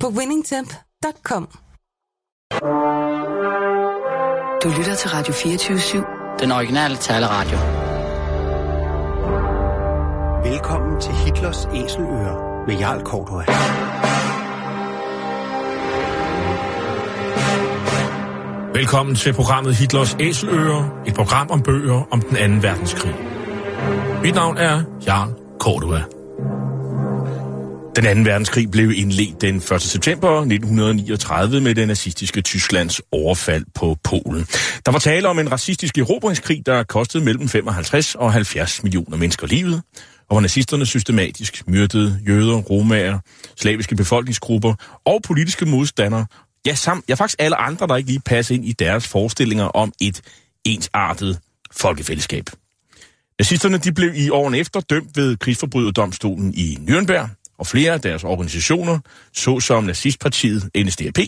på winningtemp.com. Du lytter til Radio 24 /7. Den originale taleradio. Velkommen til Hitlers Æseløer med Jarl Kortua. Velkommen til programmet Hitlers Æseløer, et program om bøger om den anden verdenskrig. Mit navn er Jarl Kortua. Den anden verdenskrig blev indledt den 1. september 1939 med det nazistiske Tysklands overfald på Polen. Der var tale om en racistisk erobringskrig, der kostede mellem 55 og 70 millioner mennesker livet, og hvor nazisterne systematisk myrdede jøder, romager, slaviske befolkningsgrupper og politiske modstandere, ja, samt, ja faktisk alle andre, der ikke lige passer ind i deres forestillinger om et ensartet folkefællesskab. Nazisterne de blev i årene efter dømt ved krigsforbryderdomstolen i Nürnberg, og flere af deres organisationer, såsom nazistpartiet NSDAP,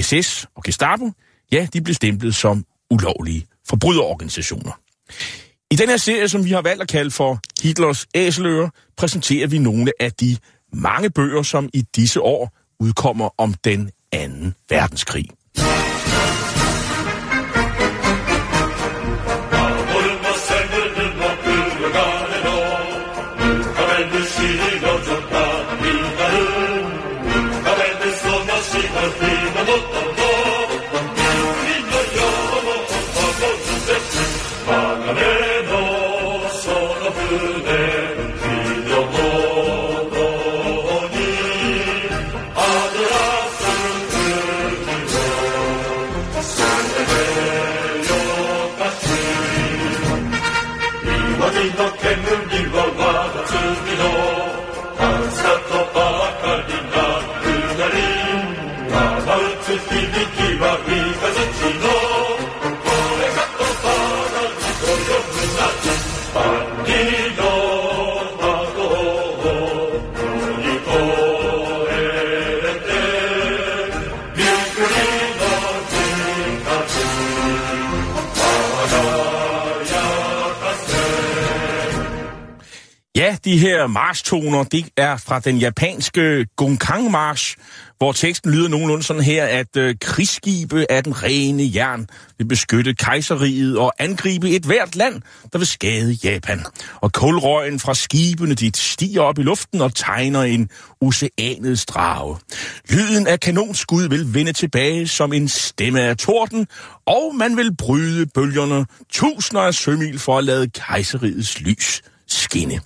SS og Gestapo, ja, de blev stemplet som ulovlige forbryderorganisationer. I den her serie, som vi har valgt at kalde for Hitlers Æseløer, præsenterer vi nogle af de mange bøger, som i disse år udkommer om den anden verdenskrig. De her marstoner, det er fra den japanske Gongkang-march, hvor teksten lyder nogenlunde sådan her, at øh, krigsskibe af den rene jern vil beskytte kejseriet og angribe et hvert land, der vil skade Japan. Og kulrøgen fra skibene dit stiger op i luften og tegner en oceanets drage. Lyden af kanonskud vil vende tilbage som en stemme af torden, og man vil bryde bølgerne tusinder af sømil for at lade kejseriets lys skinne.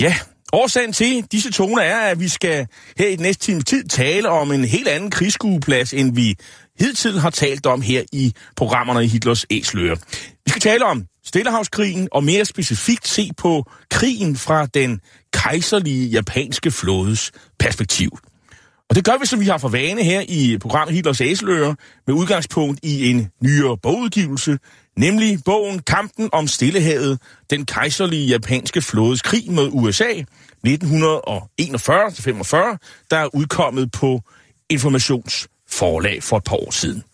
Ja, årsagen til disse toner er, at vi skal her i den næste time tid tale om en helt anden krigsskueplads, end vi hidtil har talt om her i programmerne i Hitlers Æsløre. Vi skal tale om Stillehavskrigen, og mere specifikt se på krigen fra den kejserlige japanske flådes perspektiv. Og det gør vi, som vi har for vane her i programmet Hitlers Æseløer, med udgangspunkt i en nyere bogudgivelse, nemlig bogen Kampen om Stillehavet, den kejserlige japanske flådes krig mod USA 1941-45, der er udkommet på Informationsforlag for et par år siden.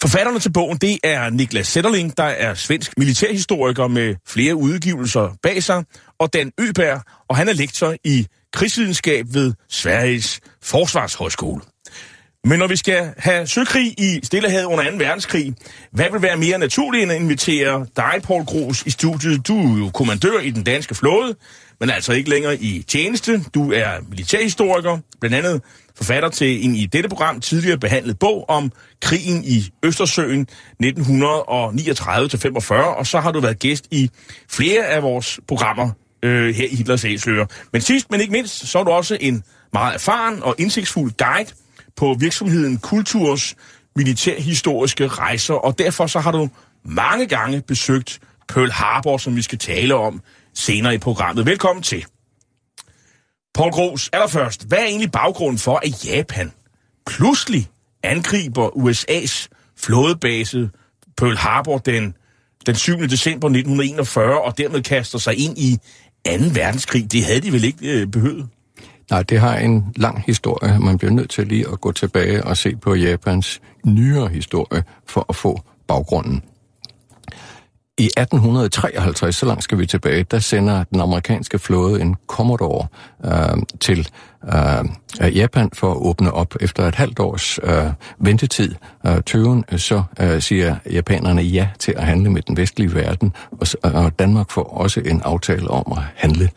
Forfatterne til bogen, det er Niklas Sætterling, der er svensk militærhistoriker med flere udgivelser bag sig, og Dan Øberg, og han er lektor i krigsvidenskab ved Sveriges Forsvarshøjskole. Men når vi skal have søkrig i Stillehavet under 2. verdenskrig, hvad vil være mere naturligt end at invitere dig, Paul Gros, i studiet? Du er jo kommandør i den danske flåde, men altså ikke længere i tjeneste. Du er militærhistoriker, blandt andet forfatter til en i dette program tidligere behandlet bog om krigen i Østersøen 1939-45, og så har du været gæst i flere af vores programmer øh, her i Hitlers Æsøer. Men sidst, men ikke mindst, så er du også en meget erfaren og indsigtsfuld guide på virksomheden Kulturs militærhistoriske rejser, og derfor så har du mange gange besøgt Pearl Harbor, som vi skal tale om senere i programmet. Velkommen til. Paul Gros, allerførst, hvad er egentlig baggrunden for, at Japan pludselig angriber USA's flådebase Pearl Harbor den, den 7. december 1941 og dermed kaster sig ind i 2. verdenskrig? Det havde de vel ikke øh, behøvet? Nej, det har en lang historie. Man bliver nødt til lige at gå tilbage og se på Japans nyere historie for at få baggrunden. I 1853, så langt skal vi tilbage, der sender den amerikanske flåde en Commodore øh, til øh, Japan for at åbne op. Efter et halvt års øh, ventetid, øh, tøven, så øh, siger japanerne ja til at handle med den vestlige verden, og, og Danmark får også en aftale om at handle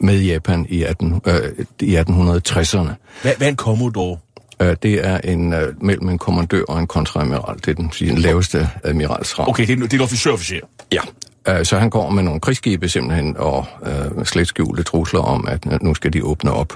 med Japan i, 18, øh, i 1860'erne. Hvad, hvad er en Commodore? Øh, det er en uh, mellem en kommandør og en kontraadmiral. Det er den, den laveste admiralsrang. Okay, det er, det er en officerofficer. Ja, uh, så han går med nogle krigsskibe simpelthen og uh, slet skjulte trusler om, at uh, nu skal de åbne op.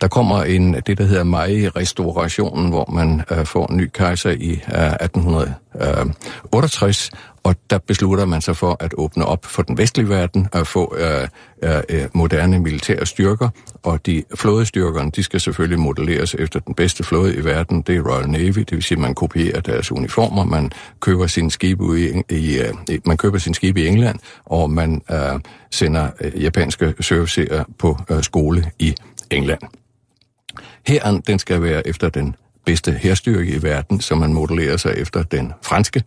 Der kommer en, det, der hedder Mai-restaurationen, hvor man uh, får en ny kejser i uh, 1868, og der beslutter man sig for at åbne op for den vestlige verden og få øh, øh, øh, moderne militære styrker, og de flådestyrkerne, de skal selvfølgelig modelleres efter den bedste flåde i verden, det er Royal Navy, det vil sige, at man kopierer deres uniformer, man køber sine skibe i, i, øh, i man køber sine skibe i England, og man øh, sender øh, japanske søofficerer på øh, skole i England. Herren, den skal være efter den bedste herstyrke i verden, som man modellerer sig efter den franske,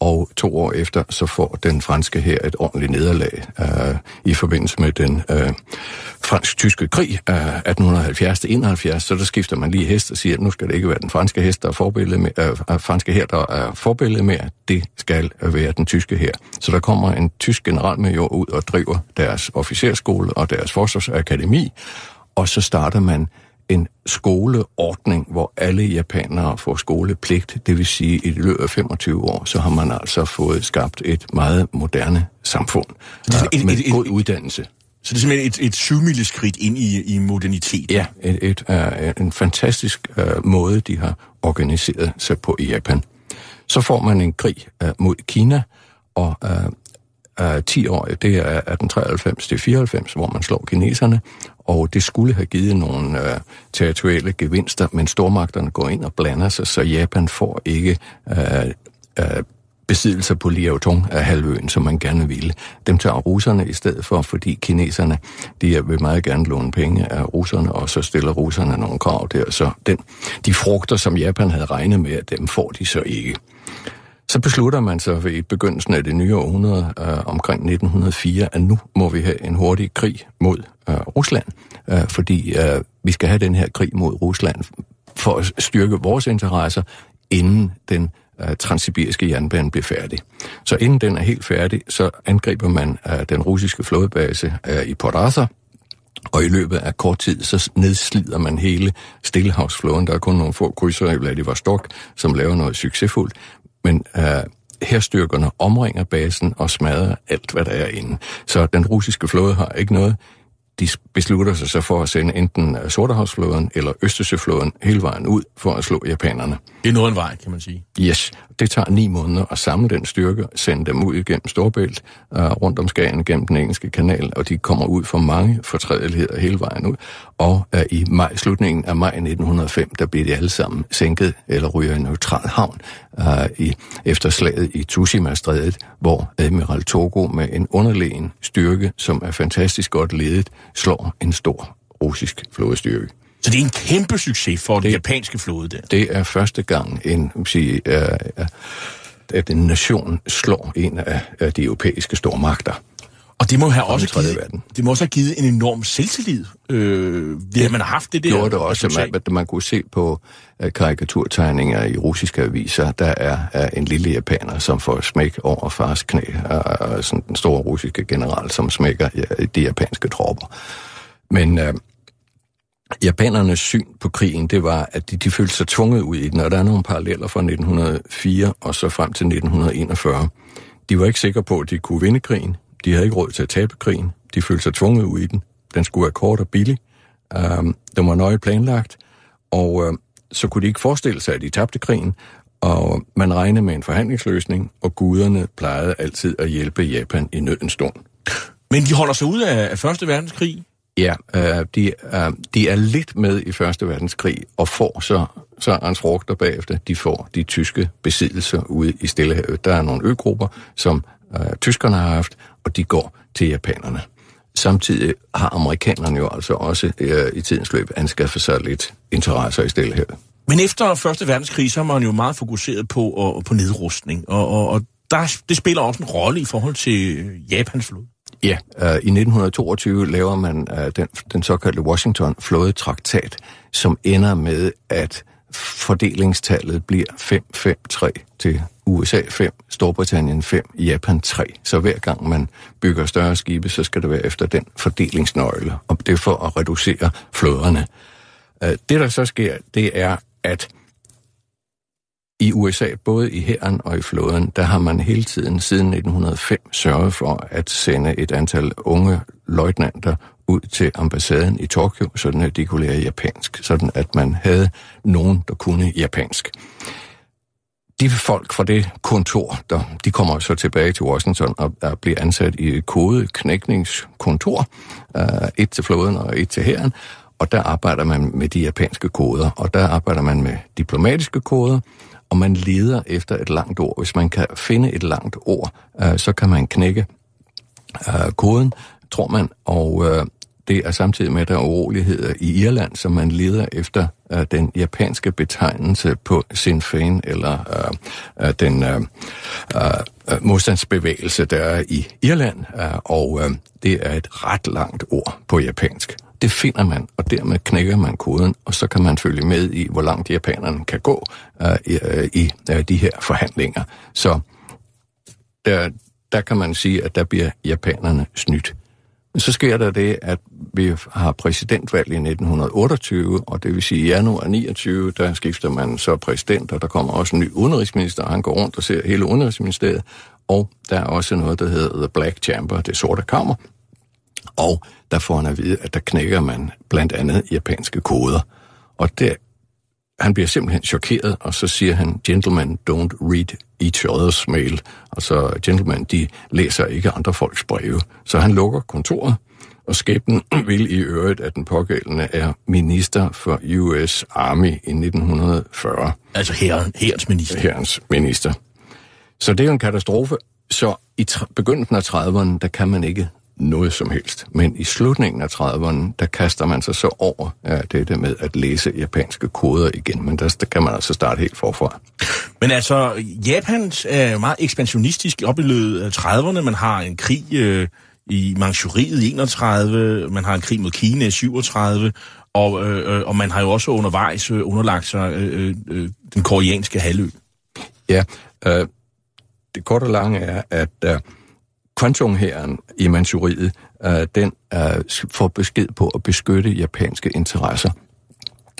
og to år efter, så får den franske her et ordentligt nederlag øh, i forbindelse med den øh, fransk-tyske krig af øh, 1870-71, så der skifter man lige hest og siger, at nu skal det ikke være den franske hest, der er forbillede med, øh, øh franske her, der er forbillede med, det skal være den tyske her. Så der kommer en tysk generalmajor ud og driver deres officerskole og deres forsvarsakademi, og så starter man en skoleordning, alle japanere får skolepligt. Det vil sige, at i løbet af 25 år, så har man altså fået skabt et meget moderne samfund et, med et, et, god uddannelse. Så det er simpelthen et, et syvmileskridt ind i, i modernitet? Ja, et, et, uh, en fantastisk uh, måde, de har organiseret sig på i Japan. Så får man en krig uh, mod Kina, og uh, uh, 10 år, det er 1893 til 94, hvor man slår kineserne, og det skulle have givet nogle øh, territoriale gevinster, men stormagterne går ind og blander sig, så Japan får ikke øh, øh, besiddelser på Liaotong af halvøen, som man gerne ville. Dem tager russerne i stedet for, fordi kineserne, de vil meget gerne låne penge af russerne, og så stiller russerne nogle krav der. Så den, de frugter, som Japan havde regnet med, dem får de så ikke. Så beslutter man sig ved begyndelsen af det nye århundrede øh, omkring 1904, at nu må vi have en hurtig krig mod øh, Rusland, øh, fordi øh, vi skal have den her krig mod Rusland for at styrke vores interesser, inden den øh, transsibiriske jernbane bliver færdig. Så inden den er helt færdig, så angriber man øh, den russiske flådebase øh, i Port Arthur, og i løbet af kort tid, så nedslider man hele Stillehavsflåden. Der er kun nogle få krydser i Vladivostok, som laver noget succesfuldt. Men øh, herstyrkerne omringer basen og smadrer alt, hvad der er inde. Så den russiske flåde har ikke noget. De beslutter sig så for at sende enten Sortehavsflåden eller Østersøflåden hele vejen ud for at slå japanerne. Det er noget en vej, kan man sige. Yes. Det tager ni måneder at samle den styrke, sende dem ud igennem Storbælt, uh, rundt om Skagen gennem den engelske kanal, og de kommer ud for mange fortrædeligheder hele vejen ud. Og uh, i maj, slutningen af maj 1905, der bliver de alle sammen sænket eller ryger i neutral havn uh, i, efter slaget i Tsushima-strædet, hvor Admiral Togo med en underlegen styrke, som er fantastisk godt ledet, slår en stor russisk flådestyrke. Så det er en kæmpe succes for det, den japanske flåde der. Det er første gang, en, sige, uh, at en nation slår en af, af de europæiske stormagter. Og det må have også givet, verden. det må også have givet en enorm selvtillid, øh, ved at man har haft det der. Gjorde det også, man, man, man kunne se på uh, karikaturtegninger i russiske aviser, der er uh, en lille japaner, som får smæk over fars knæ, og uh, sådan den store russiske general, som smækker uh, de japanske tropper. Men uh, Japanernes syn på krigen, det var, at de, de følte sig tvunget ud i den, og der er nogle paralleller fra 1904 og så frem til 1941. De var ikke sikre på, at de kunne vinde krigen. De havde ikke råd til at tabe krigen. De følte sig tvunget ud i den. Den skulle være kort og billig. Um, den var nøje planlagt, og uh, så kunne de ikke forestille sig, at de tabte krigen, og man regnede med en forhandlingsløsning, og guderne plejede altid at hjælpe Japan i nødens stund. Men de holder sig ud af, Første Verdenskrig? Ja, øh, de, øh, de er lidt med i Første Verdenskrig og får så, så hans frugter bagefter. De får de tyske besiddelser ude i Stillehavet. Der er nogle øgrupper, som øh, tyskerne har haft, og de går til japanerne. Samtidig har amerikanerne jo altså også øh, i tidens løb anskaffet sig lidt interesser i Stillehavet. Men efter Første Verdenskrig, så er man jo meget fokuseret på, og, på nedrustning, og, og, og der, det spiller også en rolle i forhold til Japans flåde. Ja, øh, i 1922 laver man øh, den, den såkaldte Washington-flådetraktat, som ender med, at fordelingstallet bliver 5-5-3 til USA 5, Storbritannien 5, Japan 3. Så hver gang man bygger større skibe, så skal det være efter den fordelingsnøgle, og det er for at reducere flåderne. Øh, det, der så sker, det er, at i USA, både i hæren og i flåden, der har man hele tiden siden 1905 sørget for at sende et antal unge løjtnanter ud til ambassaden i Tokyo, sådan at de kunne lære japansk, sådan at man havde nogen, der kunne japansk. De folk fra det kontor, der, de kommer så tilbage til Washington og og bliver ansat i et kodeknækningskontor, uh, et til flåden og et til hæren, og der arbejder man med de japanske koder, og der arbejder man med diplomatiske koder, og man leder efter et langt ord. Hvis man kan finde et langt ord, uh, så kan man knække uh, koden, tror man, og det er samtidig med, at der er uroligheder i Irland, som man leder efter uh, den japanske betegnelse på Sinn Féin, eller uh, uh, den uh, uh, modstandsbevægelse, der er i Irland, uh, og uh, det er et ret langt ord på japansk. Det finder man, og dermed knækker man koden, og så kan man følge med i, hvor langt japanerne kan gå uh, i, uh, i uh, de her forhandlinger. Så der, der kan man sige, at der bliver japanerne snydt. Så sker der det, at vi har præsidentvalg i 1928, og det vil sige i januar 29, der skifter man så præsident, og der kommer også en ny udenrigsminister, og han går rundt og ser hele udenrigsministeriet, og der er også noget, der hedder The Black Chamber, det sorte kammer, og der får han at vide, at der knækker man blandt andet japanske koder. Og der, han bliver simpelthen chokeret, og så siger han, gentlemen don't read each other's mail. Altså, gentlemen, de læser ikke andre folks breve. Så han lukker kontoret, og skæbnen vil i øvrigt, at den pågældende er minister for US Army i 1940. Altså herren, herrens minister. Herrens minister. Så det er jo en katastrofe. Så i begyndelsen af 30'erne, der kan man ikke noget som helst. Men i slutningen af 30'erne, der kaster man sig så over ja, det med at læse japanske koder igen, men der, der kan man altså starte helt forfra. Men altså, Japan er meget ekspansionistisk op i løbet af 30'erne. Man har en krig øh, i Manchuriet i 31, man har en krig mod Kina i 37, og, øh, og man har jo også undervejs øh, underlagt sig øh, øh, den koreanske halvø. Ja, øh, det korte og lange er, at øh, Kwantung-hæren i Manchuriet, øh, den øh, får besked på at beskytte japanske interesser.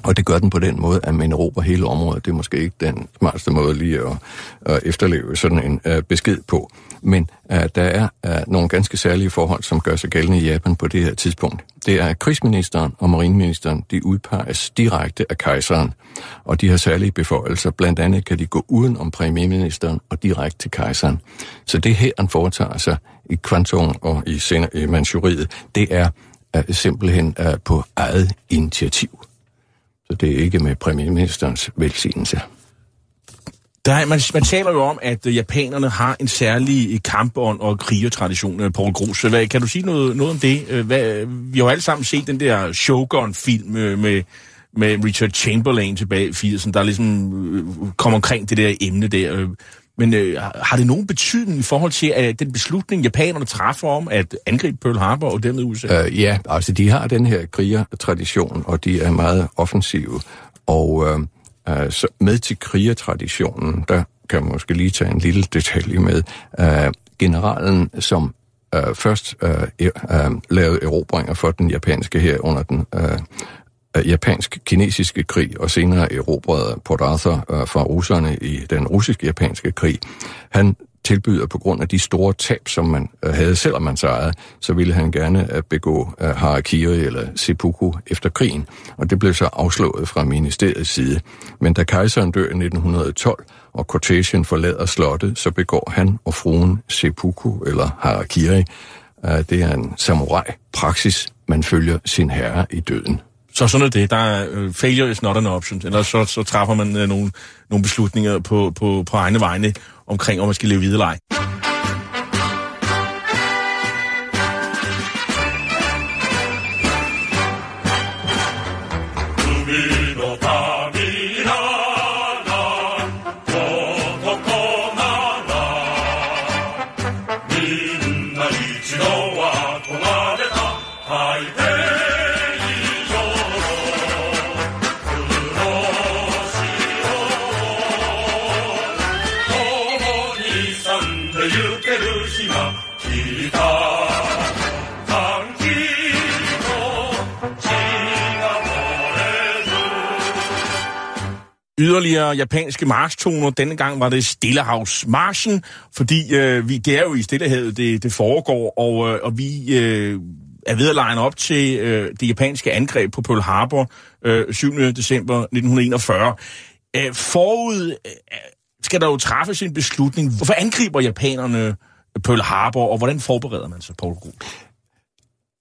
Og det gør den på den måde, at man råber hele området. Det er måske ikke den smarteste måde lige at, at efterleve sådan en uh, besked på. Men uh, der er uh, nogle ganske særlige forhold, som gør sig gældende i Japan på det her tidspunkt. Det er, at krigsministeren og marineministeren, de udpeges direkte af kejseren, og de har særlige beføjelser. Blandt andet kan de gå uden om premierministeren og direkte til kejseren. Så det her, han foretager sig i Kwantung og i, i Manchuriet, det er uh, simpelthen uh, på eget initiativ. Så det er ikke med premierministerens velsignelse. Der er, man, man taler jo om, at øh, japanerne har en særlig øh, kampånd og krigertradition, øh, Paul Grus. Hvad, kan du sige noget, noget om det? Hvad, vi har jo alle sammen set den der Shogun-film med, med Richard Chamberlain tilbage i 80'erne, der ligesom øh, kommer omkring det der emne der. Men øh, har det nogen betydning i forhold til at den beslutning, japanerne træffer om at angribe Pearl Harbor og dermed USA? Øh, ja, altså de har den her krigertradition, og de er meget offensive. Og øh, øh, så med til krigertraditionen, der kan man måske lige tage en lille detalje med. Øh, generalen, som øh, først øh, e-, øh, lavede erobringer for den japanske her under den øh, japansk-kinesiske krig, og senere erobrede Port Arthur øh, fra russerne i den russisk-japanske krig. Han tilbyder på grund af de store tab, som man øh, havde, selvom man sejrede, så ville han gerne øh, begå harakiri eller seppuku efter krigen, og det blev så afslået fra ministeriets side. Men da kejseren dør i 1912, og cortesien forlader slottet, så begår han og fruen seppuku eller harakiri, det er en samurai-praksis. Man følger sin herre i døden. Så sådan er det. Der er uh, failure is not an option. Eller så, så træffer man uh, nogle, nogle beslutninger på, på, på egne vegne omkring, om man skal leve videre eller ej. Yderligere japanske marstoner. Denne gang var det Stillehavsmarschen, fordi øh, vi, det er jo i Stillehavet, det, det foregår, og, øh, og vi øh, er ved at line op til øh, det japanske angreb på Pearl Harbor øh, 7. december 1941. Øh, forud øh, skal der jo træffes en beslutning. Hvorfor angriber japanerne Pearl Harbor, og hvordan forbereder man sig, Paul Grub?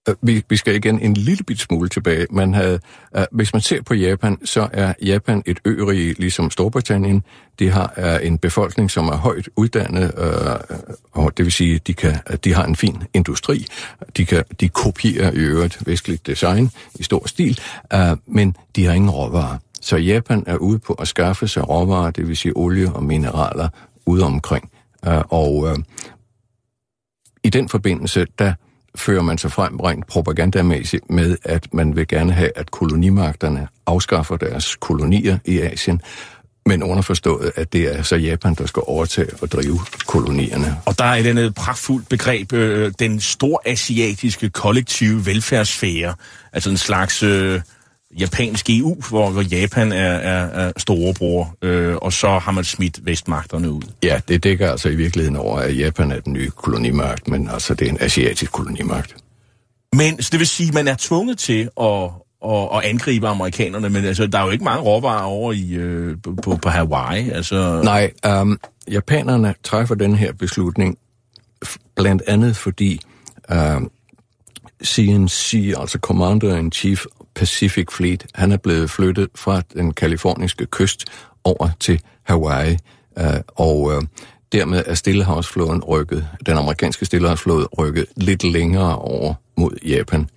Øh, vi, vi skal igen en lille bit smule tilbage. Man havde, uh, hvis man ser på Japan, så er Japan et ørige ligesom Storbritannien. De har uh, en befolkning, som er højt uddannet, uh, og det vil sige, de kan, de har en fin industri. De, kan, de kopierer i øvrigt vestligt design i stor stil, uh, men de har ingen råvarer. Så Japan er ude på at skaffe sig råvarer, det vil sige olie og mineraler, ude omkring. Uh, og uh, i den forbindelse, der fører man sig frem rent propagandamæssigt med, at man vil gerne have, at kolonimagterne afskaffer deres kolonier i Asien, men underforstået, at det er så Japan, der skal overtage og drive kolonierne. Og der er den andet pragtfuldt begreb, øh, den storasiatiske kollektive velfærdssfære, altså en slags øh, japansk EU, hvor Japan er, er, er storebror, øh, og så har man smidt vestmagterne ud. Ja, det dækker altså i virkeligheden over, at Japan er den nye kolonimagt, men altså det er en asiatisk kolonimagt. Men så det vil sige, at man er tvunget til at, at, at angribe amerikanerne, men altså, der er jo ikke mange råvarer over i, øh, på, på Hawaii. Altså... Nej, um, japanerne træffer den her beslutning blandt andet fordi um, CNC, altså Commander-in-Chief Pacific Fleet, han er blevet flyttet fra den kaliforniske kyst over til Hawaii, øh, og øh, dermed er Stillehavsflåden rykket, den amerikanske Stillehavsflåde rykket lidt længere over mod Japan.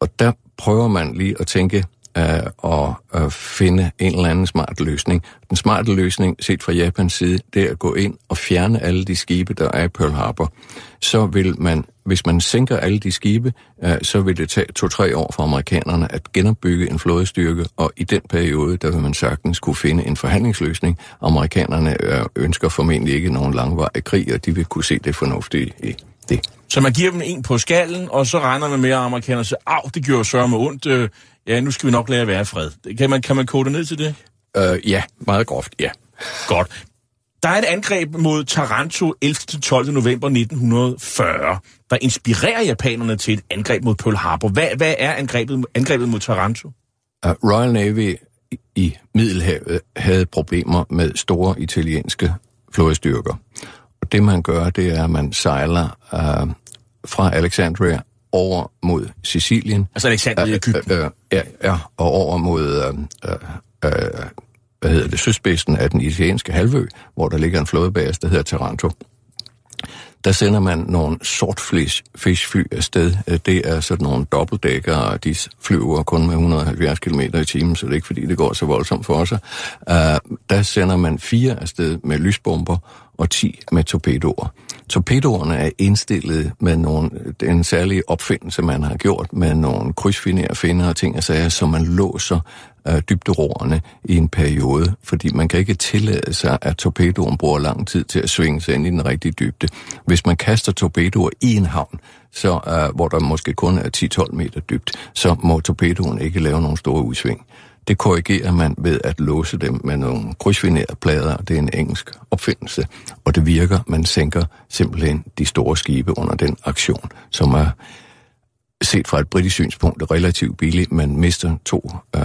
Og der prøver man lige at tænke øh, og øh, finde en eller anden smart løsning. Den smarte løsning, set fra Japans side, det er at gå ind og fjerne alle de skibe, der er i Pearl Harbor. Så vil man hvis man sænker alle de skibe, øh, så vil det tage to-tre år for amerikanerne at genopbygge en flådestyrke, og i den periode, der vil man sagtens kunne finde en forhandlingsløsning. Amerikanerne øh, ønsker formentlig ikke nogen langvarig krig, og de vil kunne se det fornuftige i det. Så man giver dem en på skallen, og så regner man med, at amerikanerne siger, af, det gjorde sørme ondt, øh, ja, nu skal vi nok lære at være fred. Kan man, kan man kode ned til det? Øh, ja, meget groft, ja. Godt. Der er et angreb mod Taranto 11-12. november 1940, der inspirerer japanerne til et angreb mod Pearl Harbor. Hvad, hvad er angrebet, angrebet mod Taranto? Uh, Royal Navy i Middelhavet havde problemer med store italienske flådestyrker. Og det man gør, det er, at man sejler uh, fra Alexandria over mod Sicilien. Altså Alexandria i Ægypten? Uh, uh, ja, ja, og over mod uh, uh, uh, hvad hedder det, sydspidsen af den italienske halvø, hvor der ligger en flådebase, der hedder Taranto. Der sender man nogle sortfish-fly afsted. Det er sådan nogle dobbeltdækker, og de flyver kun med 170 km i timen, så det er ikke fordi, det går så voldsomt for sig. Uh, der sender man fire afsted med lysbomber og 10 med torpedoer. Torpedoerne er indstillet med nogle, den særlige opfindelse, man har gjort med nogle krydsfinér finder og ting og sager, så man låser øh, dybderoerne i en periode, fordi man kan ikke tillade sig, at torpedoen bruger lang tid til at svinge sig ind i den rigtige dybde. Hvis man kaster torpedoer i en havn, så, øh, hvor der måske kun er 10-12 meter dybt, så må torpedoen ikke lave nogen store udsving. Det korrigerer man ved at låse dem med nogle krydsfinerede plader, det er en engelsk opfindelse, og det virker, man sænker simpelthen de store skibe under den aktion, som er set fra et britisk synspunkt relativt billigt. Man mister to øh,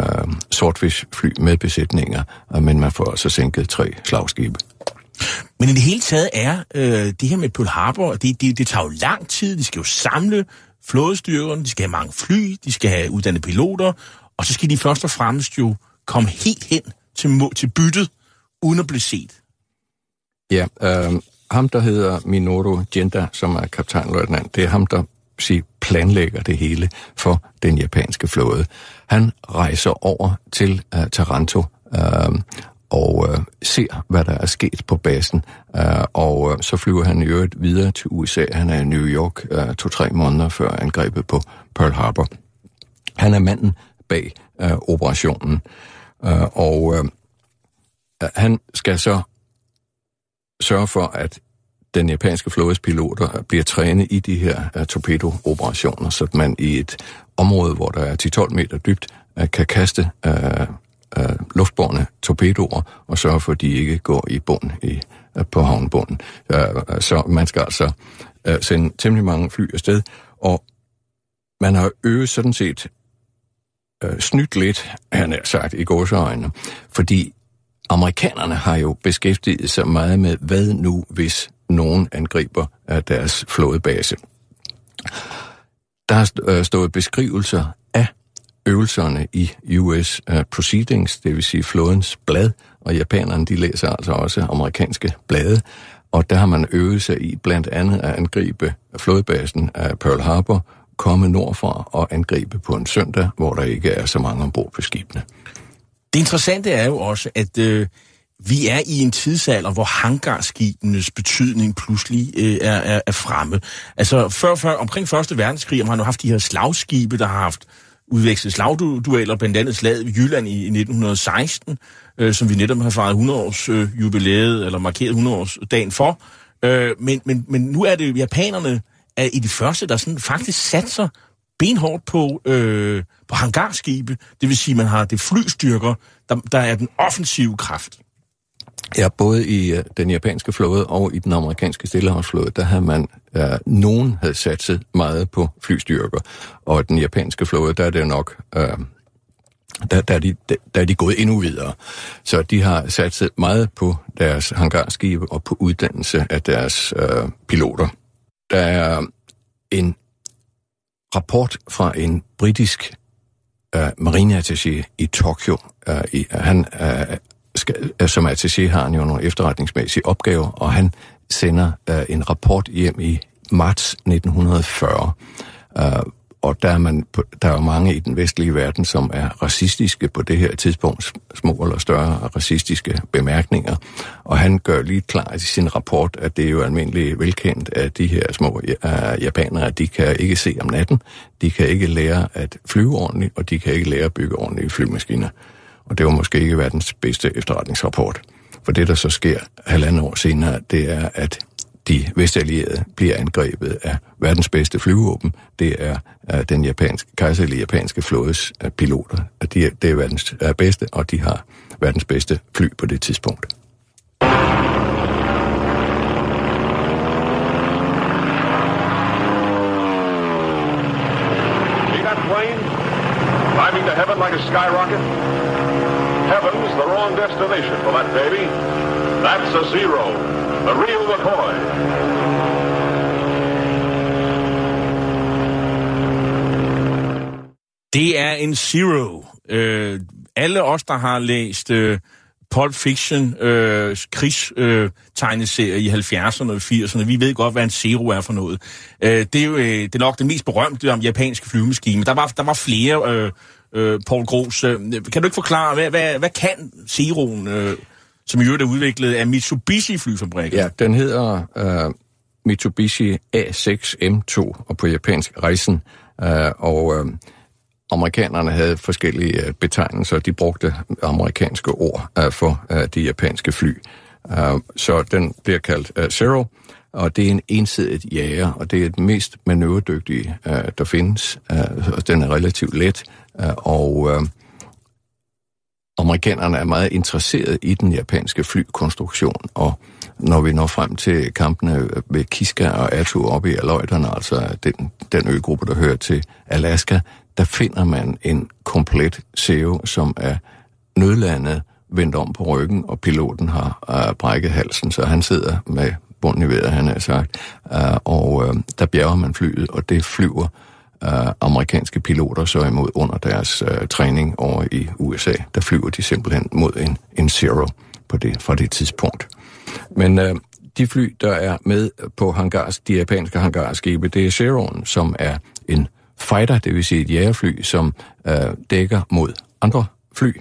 sortfiskfly med besætninger, øh, men man får også sænket tre slagskibe. Men i det hele taget er øh, det her med Pearl Harbor, det, det, det tager jo lang tid. De skal jo samle flådestyrkerne, de skal have mange fly, de skal have uddannede piloter, og så skal de først og fremmest jo komme helt hen til, til byttet, uden at blive set. Ja, øh, ham der hedder Minoru Genda, som er kaptajnløjtnant, det er ham, der sige, planlægger det hele for den japanske flåde. Han rejser over til uh, Taranto uh, og uh, ser, hvad der er sket på basen, uh, og uh, så flyver han i øvrigt videre til USA. Han er i New York uh, to-tre måneder før angrebet på Pearl Harbor. Han er manden bag øh, operationen, Øh, og øh, han skal så sørge for, at den japanske flådes piloter bliver trænet i de her uh, torpedo-operationer, så man i et område, hvor der er 10-12 meter dybt, uh, kan kaste uh, uh, luftbårne torpedoer og sørge for, at de ikke går i bund i, uh, på havnbunden. Uh, så man skal altså uh, sende temmelig mange fly afsted, og man har øvet sådan set øh, snydt lidt, han har sagt, i godseøjne. fordi amerikanerne har jo beskæftiget sig meget med, hvad nu hvis nogen angriber af deres flådebase. Der har øh, stået beskrivelser af øvelserne i US øh, Proceedings, det vil sige flådens blad, og japanerne de læser altså også amerikanske blade, og der har man øvet sig i blandt andet at angribe flådebasen af Pearl Harbor, komme nordfra og angribe på en søndag, hvor der ikke er så mange ombord på skibene. Det interessante er jo også, at øh, vi er i en tidsalder, hvor hangarskibenes betydning pludselig øh, er, er, er fremme. Altså før, før, omkring Første Verdenskrig har man jo haft de her slagskibe, der har haft udvekslet slagdueller, blandt andet slaget i Jylland i, i 1916, øh, som vi netop har fejret 100 års øh, jubilæet, eller markeret 100 års dagen for. Øh, men, men, men nu er det japanerne er i de første, der sådan faktisk satser benhårdt på, øh, på hangarskibe. Det vil sige, at man har det flystyrker, der, der er den offensive kraft. Ja, både i øh, den japanske flåde og i den amerikanske stillehavsflåde, der har man, uh, nogen havde satset meget på flystyrker, og den japanske flåde, der er det nok, øh, der, der, er de, der er de gået endnu videre. Så de har satset meget på deres hangarskibe og på uddannelse af deres øh, piloter. Der er en rapport fra en britisk uh, marineattaché i Tokyo. Uh, i, øh, han uh, skal, som attaché har han jo nogle efterretningsmæssige opgaver, og han sender uh, en rapport hjem i marts 1940. Uh, og der er, man, der er jo mange i den vestlige verden, som er racistiske på det her tidspunkt, små eller større racistiske bemærkninger. Og han gør lige klart i sin rapport, at det er jo almindeligt velkendt, at de her små øh, japanere, de kan ikke se om natten, de kan ikke lære at flyve ordentligt, og de kan ikke lære at bygge ordentlige flymaskiner. Og det var måske ikke verdens bedste efterretningsrapport. For det, der så sker halvandet år senere, det er, at de vestallierede bliver angrebet af verdens bedste flyvåben. Det er uh, den japanske, kejserlige japanske flådes uh, piloter. De er, det er verdens uh, bedste, og de har verdens bedste fly på det tidspunkt. Det er en zero. Øh, alle os, der har læst øh, Pulp Fiction øh, krigstegneserie øh, i 70'erne og 80'erne, vi ved godt, hvad en zero er for noget. Øh, det er jo øh, det er nok det mest berømte om japanske flyvemaskiner. Der var, der var flere, øh, øh, Paul Gros. Øh, kan du ikke forklare, hvad, hvad, hvad kan zeroen... Øh, som i øvrigt er udviklet af Mitsubishi flyfabrikken. Ja, den hedder øh, Mitsubishi A6M2, og på japansk Rejsen. Øh, og øh, amerikanerne havde forskellige øh, betegnelser. De brugte amerikanske ord øh, for øh, de japanske fly. Så den bliver kaldt Zero, og det er en ensidigt jager, og det er den mest manøvredygtige, der findes. Den er relativt let, og... Amerikanerne er meget interesseret i den japanske flykonstruktion, og når vi når frem til kampene ved Kiska og Atu oppe i Aleuterne, altså den, den øgruppe, der hører til Alaska, der finder man en komplet SEO, som er nødlandet vendt om på ryggen, og piloten har uh, brækket halsen, så han sidder med bunden i vejret, han har sagt, uh, og uh, der bjerger man flyet, og det flyver uh, amerikanske piloter så imod under deres uh, træning over i USA. Der flyver de simpelthen mod en, en Zero på det, fra det tidspunkt. Men uh, de fly, der er med på hangars, de japanske hangarskibe, det er Zeroen, som er en fighter, det vil sige et jægerfly, som øh, dækker mod andre fly.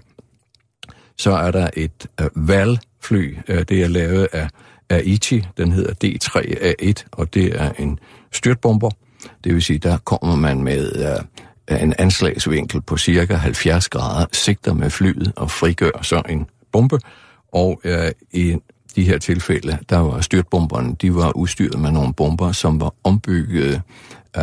Så er der et øh, VAL-fly, øh, det er lavet af Aichi, den hedder D3A1, og det er en styrtbomber. Det vil sige, der kommer man med øh, en anslagsvinkel på cirka 70 grader, sigter med flyet og frigør så en bombe. Og øh, i de her tilfælde, der var styrtbomberne, de var udstyret med nogle bomber, som var ombygget øh,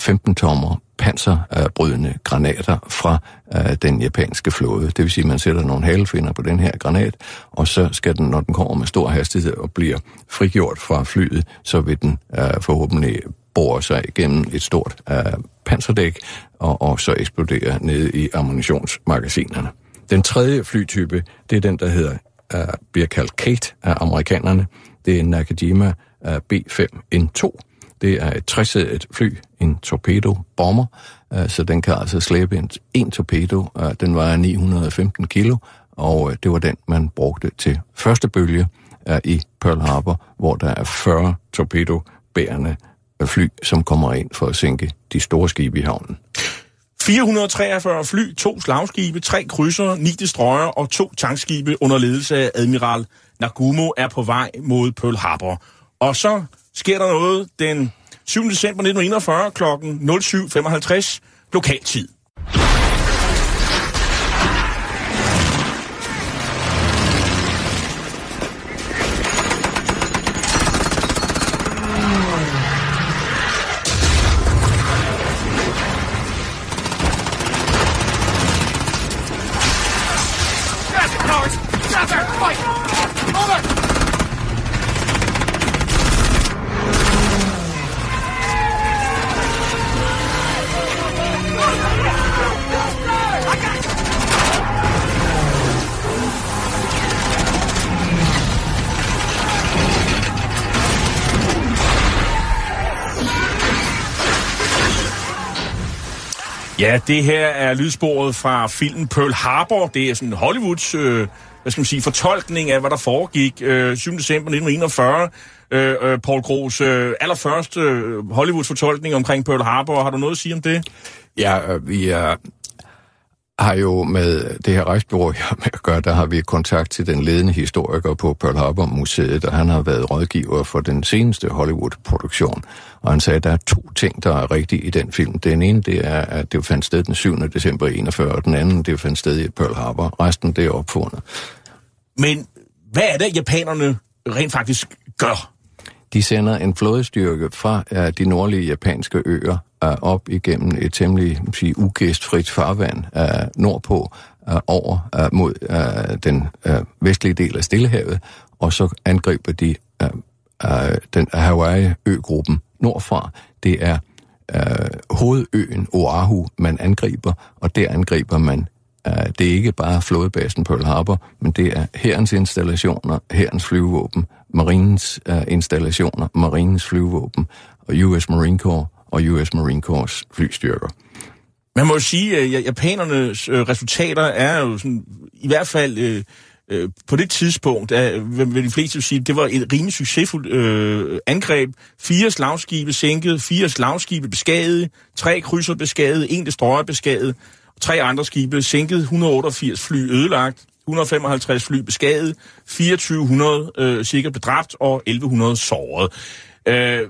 15-tommer panserbrydende granater fra øh, den japanske flåde. Det vil sige, at man sætter nogle halefinder på den her granat, og så skal den, når den kommer med stor hastighed og bliver frigjort fra flyet, så vil den øh, forhåbentlig bore sig igennem et stort øh, panserdæk, og, og så eksplodere nede i ammunitionsmagasinerne. Den tredje flytype, det er den, der hedder, uh, bliver kaldt Kate af amerikanerne. Det er Nakajima B5N2, det er et træsædet fly, en torpedo-bomber, øh, så den kan altså slæbe en, en torpedo. Øh, den vejer 915 kilo, og øh, det var den, man brugte til første bølge i Pearl Harbor, hvor der er 40 torpedobærende fly, som kommer ind for at sænke de store skibe i havnen. 443 fly, to slagskibe, tre krydser, ni destroyer og to tankskibe under ledelse af admiral Nagumo er på vej mod Pearl Harbor. Og så sker der noget den 7. december 1941 kl. 07.55 lokaltid. Ja, det her er lydsporet fra filmen Pearl Harbor. Det er sådan Hollywoods, øh, hvad skal man sige, fortolkning af, hvad der foregik øh, 7. december 1941. Øh, øh, Paul Gros øh, allerførste øh, Hollywoods fortolkning omkring Pearl Harbor. Har du noget at sige om det? Ja, øh, vi er har jo med det her rejsbureau jeg med at gøre, der har vi kontakt til den ledende historiker på Pearl Harbor Museet, og han har været rådgiver for den seneste Hollywood-produktion. Og han sagde, at der er to ting, der er rigtige i den film. Den ene, det er, at det fandt sted den 7. december 41, og den anden, det fandt sted i Pearl Harbor. Resten, det er opfundet. Men hvad er det, japanerne rent faktisk gør? De sender en flådestyrke fra de nordlige japanske øer uh, op igennem et temmelig sige, ugæstfrit farvand øh, nordpå øh, over øh, mod den vestlige del af Stillehavet, og så angriber de den Hawaii-øgruppen nordfra. Det er hovedøen Oahu, man angriber, og der angriber man det er ikke bare flådebasen Pearl Harbor, men det er herrens installationer, herrens flyvåben, marinens uh, installationer, marinens flyvåben, og US Marine Corps og US Marine Corps flystyrker. Man må jo sige, at japanernes øh, resultater er jo sådan, i hvert fald øh, øh, på det tidspunkt, at, vil de fleste sige, det var et rimelig succesfuldt øh, angreb. Fire slagskibe sænket, fire slagskibe beskadiget, tre krydser beskadiget, en destroyer beskadiget, tre andre skibe sænket, 188 fly ødelagt, 155 fly beskadiget, 2400 øh, cirka bedræbt og 1100 såret. Øh,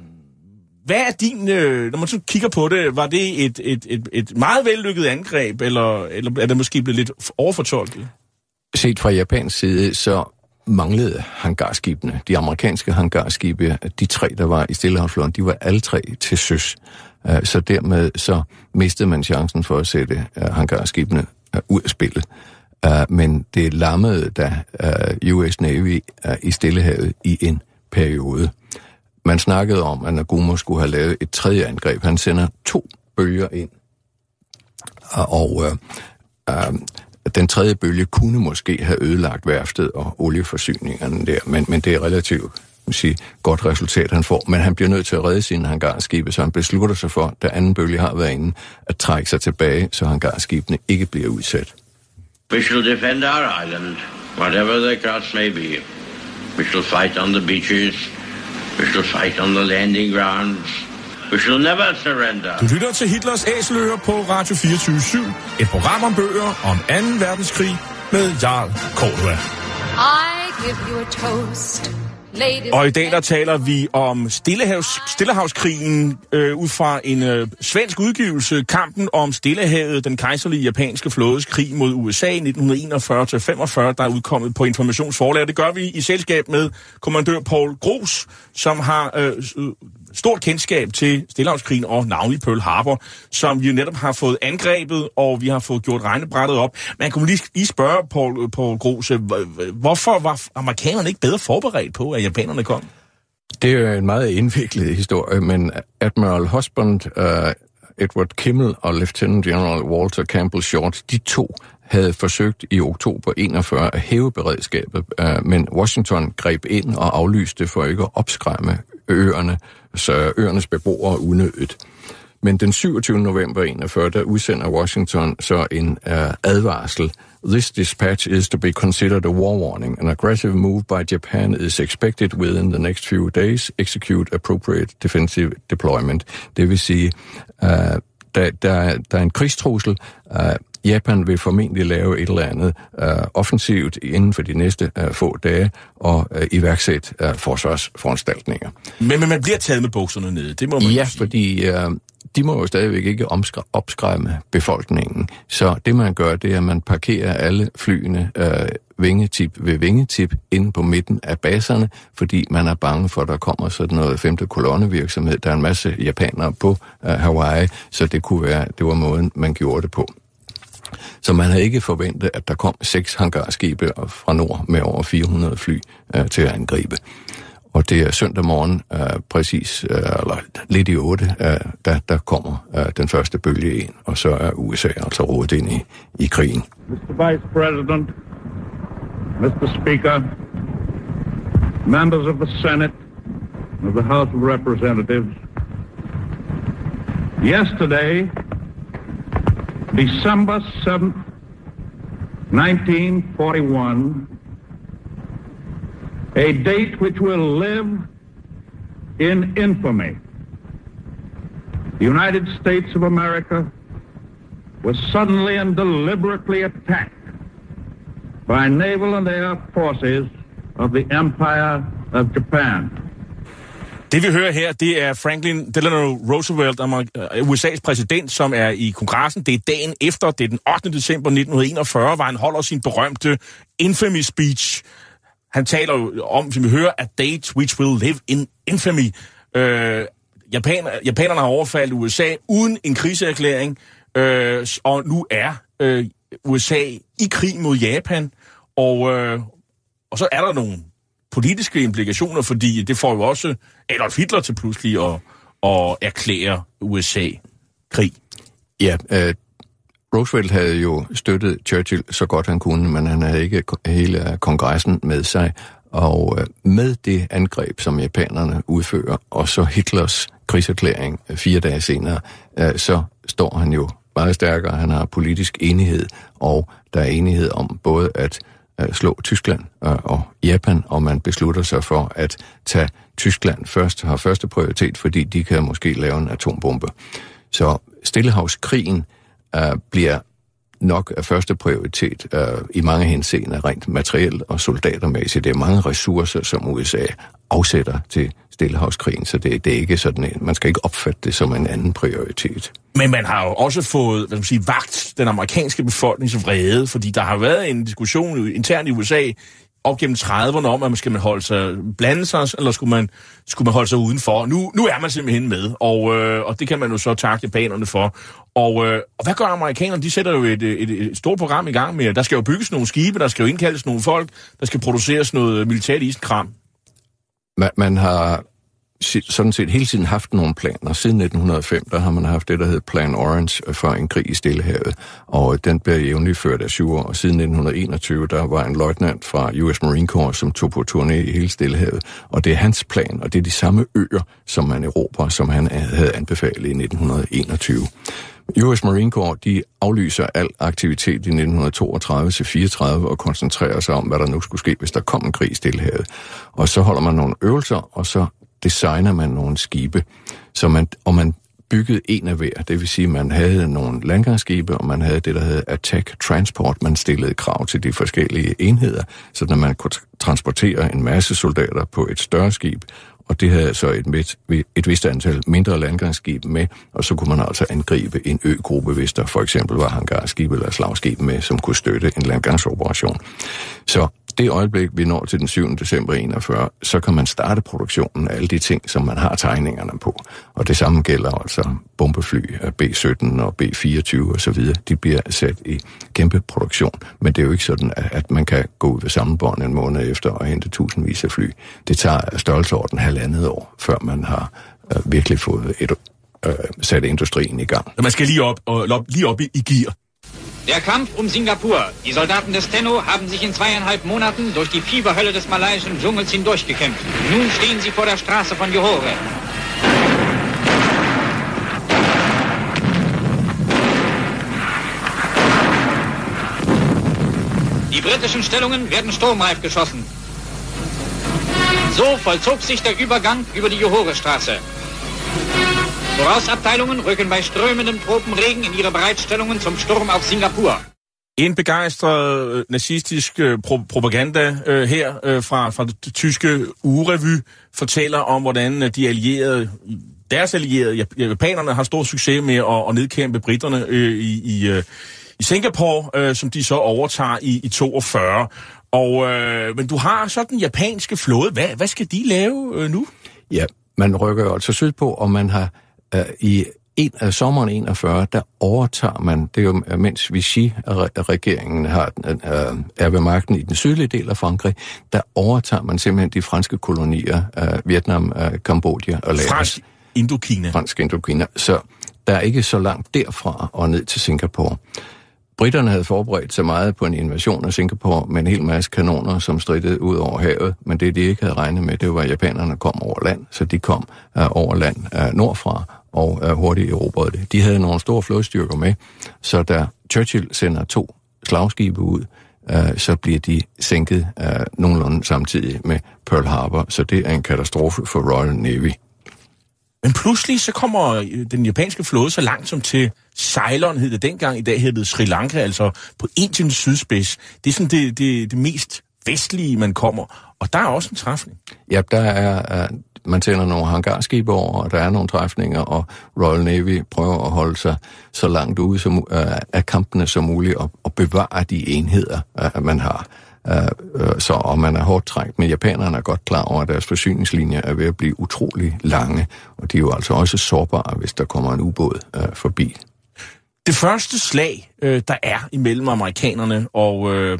hvad er din, øh, når man så kigger på det, var det et, et, et, et meget vellykket angreb, eller, eller er det måske blevet lidt overfortolket? Set fra Japans side, så manglede hangarskibene. De amerikanske hangarskibe, de tre, der var i Stillehavsflåden, de var alle tre til søs. Øh, så dermed så mistede man chancen for at sætte øh, hangarskibene øh, ud af spillet. Men det lammede da US Navy i Stillehavet i en periode. Man snakkede om, at Nagumo skulle have lavet et tredje angreb. Han sender to bølger ind, og øh, øh, den tredje bølge kunne måske have ødelagt værftet og olieforsyningerne der, men, men det er relativt sige, godt resultat, han får. Men han bliver nødt til at redde sine hangarskibe, så han beslutter sig for, da anden bølge har været inde, at trække sig tilbage, så hangarskibene ikke bliver udsat. We shall defend our island, whatever the cost may be. We shall fight on the beaches. We shall fight on the landing grounds. We shall never surrender. Du lytter til Hitlers Æseløer på Radio 24 Et program om bøger om 2. verdenskrig med Jarl Cordua. I give you a toast. Og i dag der taler vi om Stillehavs, Stillehavskrigen øh, ud fra en øh, svensk udgivelse. Kampen om Stillehavet, den kejserlige japanske flådes krig mod USA 1941-45, der er udkommet på informationsforlag. Det gør vi i selskab med kommandør Paul Gros, som har øh, stort kendskab til Stillehavskrigen og navnlig Pearl Harbor, som vi jo netop har fået angrebet, og vi har fået gjort regnebrættet op. Man kunne lige, lige spørge Paul, Paul Grose, øh, hvorfor var amerikanerne ikke bedre forberedt på, at japanerne kom? Det er en meget indviklet historie, men Admiral Husband, uh, Edward Kimmel og Lieutenant General Walter Campbell Short, de to havde forsøgt i oktober 41 at hæve beredskabet, øh, men Washington greb ind og aflyste for ikke at opskræmme øerne, så øernes beboere unødigt. Men den 27. november 41, der udsender Washington så en uh, advarsel. This dispatch is to be considered a war warning. An aggressive move by Japan is expected within the next few days. Execute appropriate defensive deployment. Det vil sige, uh, der, der, der er en krigstrussel. Uh, Japan vil formentlig lave et eller andet uh, offensivt inden for de næste uh, få dage og uh, iværksætte uh, forsvarsforanstaltninger. Men, men man bliver taget med bukserne nede, det må man Ja, sige. fordi uh, de må jo stadigvæk ikke opskræmme befolkningen. Så det man gør, det er, at man parkerer alle flyene uh, vingetip ved vingetip inde på midten af baserne, fordi man er bange for, at der kommer sådan noget femte kolonnevirksomhed. Der er en masse japanere på uh, Hawaii, så det kunne være, det var måden, man gjorde det på. Så man havde ikke forventet, at der kom seks hangarskibe fra nord med over 400 fly øh, til at angribe. Og det er søndag morgen, øh, præcis, øh, eller lidt i 8, øh, der, der kommer øh, den første bølge ind, og så er USA altså rådet ind i, i krigen. Mr. Vice President, Mr. Speaker, members of the Senate, of the House of Representatives, yesterday, December 7th, 1941, a date which will live in infamy. The United States of America was suddenly and deliberately attacked by naval and air forces of the Empire of Japan. Det vi hører her, det er Franklin Delano Roosevelt, øh, USA's præsident, som er i kongressen. Det er dagen efter, det er den 8. december 1941, hvor han holder sin berømte infamy speech. Han taler jo om, som vi hører, a date which will live in infamy. Øh, Japan, japanerne har overfaldet USA uden en kriseerklæring, øh, og nu er øh, USA i krig mod Japan, og, øh, og så er der nogle politiske implikationer, fordi det får jo også Adolf Hitler til pludselig at, at erklære USA krig. Ja, øh, Roosevelt havde jo støttet Churchill så godt han kunne, men han havde ikke hele kongressen med sig. Og øh, med det angreb, som japanerne udfører, og så Hitlers krigserklæring øh, fire dage senere, øh, så står han jo meget stærkere. Han har politisk enighed, og der er enighed om både at slå Tyskland øh, og Japan, og man beslutter sig for at tage Tyskland først, har første prioritet, fordi de kan måske lave en atombombe. Så Stillehavskrigen øh, bliver nok er første prioritet øh, i mange henseender rent materielt og soldatermæssigt. Det er mange ressourcer, som USA afsætter til Stillehavskrigen, så det, det er ikke sådan, en- man skal ikke opfatte det som en anden prioritet. Men man har jo også fået, hvad skal man sige, vagt den amerikanske befolknings vrede, fordi der har været en diskussion internt i USA op gennem 30'erne om, at man skal man holde sig, blande sig, eller skulle man, skulle man holde sig udenfor. Nu, nu er man simpelthen med, og, øh, og det kan man jo så takke japanerne for. Og, øh, og hvad gør amerikanerne? De sætter jo et, et, et stort program i gang med, der skal jo bygges nogle skibe, der skal jo indkaldes nogle folk, der skal produceres noget militært isenkram. Man, man har sådan set hele tiden haft nogle planer. Siden 1905, der har man haft det, der hed Plan Orange øh, for en krig i Stillehavet, og øh, den blev jævnligt ført af syv år. Og siden 1921, der var en løjtnant fra US Marine Corps, som tog på turné i hele Stillehavet, og det er hans plan, og det er de samme øer, som man erobrer, som han øh, havde anbefalet i 1921. US Marine Corps, de aflyser al aktivitet i 1932-34 og koncentrerer sig om, hvad der nu skulle ske, hvis der kom en krig i Stillehavet. Og så holder man nogle øvelser, og så designer man nogle skibe, så man, og man byggede en af hver. Det vil sige, at man havde nogle landgangsskibe, og man havde det, der hed Attack Transport. Man stillede krav til de forskellige enheder, så når man kunne transportere en masse soldater på et større skib, og det havde så et, midt, et vist antal mindre landgangsskibe med, og så kunne man altså angribe en øgruppe, hvis der for eksempel var hangarskib eller slagskib med, som kunne støtte en landgangsoperation. Så det øjeblik, vi når til den 7. december 41, så kan man starte produktionen af alle de ting, som man har tegningerne på. Og det samme gælder altså bombefly øh, B-17 og B-24 osv. De bliver sat i kæmpe produktion. Men det er jo ikke sådan, at man kan gå ud ved sammenbånd en måned efter og hente tusindvis af fly. Det tager størrelseorden halvandet år, før man har øh, virkelig fået et, øh, sat industrien i gang. Man skal lige op, og, lige op i, i gear. Der Kampf um Singapur. Die Soldaten des Tenno haben sich in zweieinhalb Monaten durch die Fieberhölle des malaiischen Dschungels hindurchgekämpft. Nun stehen sie vor der Straße von Johore. Die britischen Stellungen werden sturmreif geschossen. So vollzog sich der Übergang über die Johore-Straße. Vorausabteilungen rücken bei strömendem Tropenregen in ihre Bereitstellungen zum Sturm auf Singapur. En begejstret øh, nazistisk øh, pro- propaganda øh, her øh, fra, fra det tyske ugerevy fortæller om, hvordan øh, de allierede, deres allierede, jap- japanerne, har stor succes med at, at nedkæmpe britterne øh, i, i, øh, i Singapore, øh, som de så overtager i, i 42. Og, øh, men du har så den japanske flåde. Hvad, hvad skal de lave øh, nu? Ja, man rykker jo altså sydpå, og man har øh, i en af sommeren 41, der overtager man, det er jo mens Vichy-regeringen har, øh, er ved magten i den sydlige del af Frankrig, der overtager man simpelthen de franske kolonier, øh, Vietnam, øh, Kambodja og Laos. Fransk Indokina. Fransk Indokina. Så der er ikke så langt derfra og ned til Singapore. Britterne havde forberedt sig meget på en invasion af Singapore med en hel masse kanoner, som stridede ud over havet, men det de ikke havde regnet med, det var, at japanerne kom over land, så de kom uh, over land uh, nordfra og uh, hurtigt erobrede det. De havde nogle store flådestyrker med, så da Churchill sender to slagskibe ud, uh, så bliver de sænket uh, nogenlunde samtidig med Pearl Harbor, så det er en katastrofe for Royal Navy. Men pludselig så kommer øh, den japanske flåde så langt som til Ceylon, hed det dengang, i dag hedder det Sri Lanka, altså på Indiens sydspids. Det er sådan det, det, det mest vestlige, man kommer. Og der er også en træfning. Ja, der er, uh, man sender nogle hangarskibe over, og der er nogle træfninger, og Royal Navy prøver at holde sig så langt ude som, øh, af kampene som muligt, og, og bevare de enheder, øh, man har. Øh, øh, så og man er hårdt trængt, men japanerne er godt klar over, at deres forsyningslinjer er ved at blive utrolig lange, og de er jo altså også sårbare, hvis der kommer en ubåd øh, forbi. Det første slag, øh, der er imellem amerikanerne og, øh,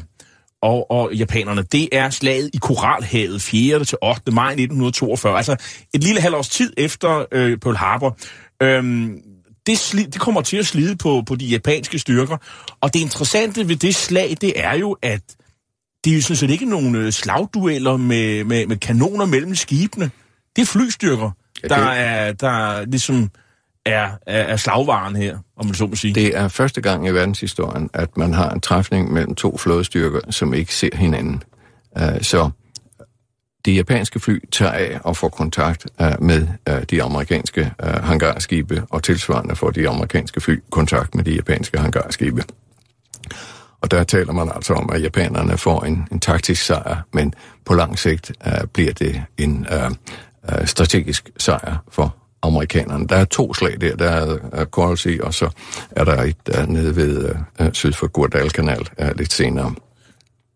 og, og japanerne, det er slaget i Koralhavet 4. til 8. maj 1942. Altså et lille halvt års tid efter øh, Pearl Harbor. Øhm, det, sli, det kommer til at slide på, på de japanske styrker. Og det interessante ved det slag, det er jo, at det er jo sådan set ikke nogen øh, slagdueller med, med, med kanoner mellem skibene. Det er flystyrker, Ja, der, er, der ligesom er, er, er slagvaren her, om man så må sige. Det er første gang i verdenshistorien, at man har en træfning mellem to flådestyrker, som ikke ser hinanden. Uh, så de japanske fly tager af og får kontakt uh, med uh, de amerikanske uh, hangarskibe, og tilsvarende får de amerikanske fly kontakt med de japanske hangarskibe. Og der taler man altså om, at japanerne får en, en taktisk sejr, men på lang sigt uh, bliver det en uh, uh, strategisk sejr for amerikanerne. Der er to slag der. Der er Coral Sea, og så er der et uh, nede ved uh, syd for Guadalcanal uh, lidt senere.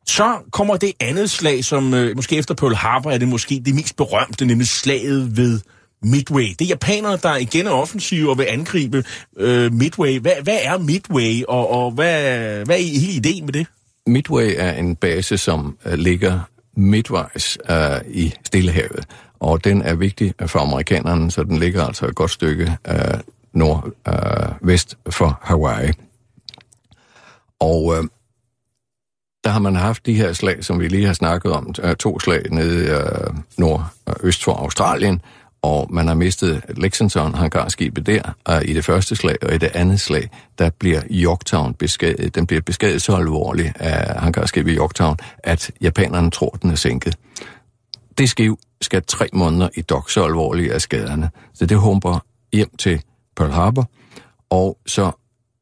Så kommer det andet slag, som øh, måske efter Pearl Harbor er det måske det mest berømte, nemlig slaget ved Midway. Det er japanerne, der igen er offensive og vil angribe øh, Midway. Hvad, hvad er Midway, og, og hvad, hvad er hele ideen med det? Midway er en base, som uh, ligger midtvejs øh, i Stillehavet. Og den er vigtig for amerikanerne, så den ligger altså et godt stykke øh, nordvest øh, for Hawaii. Og øh, der har man haft de her slag, som vi lige har snakket om, øh, to slag nede øh, nordøst for Australien, og man har mistet Lexington, hangarskibet der, og i det første slag, og i det andet slag, der bliver Yorktown beskadiget. Den bliver beskadiget så alvorligt af hangarskibet i Yorktown, at japanerne tror, den er sænket. Det skib skal tre måneder i dok, så alvorligt af skaderne. Så det humper hjem til Pearl Harbor, og så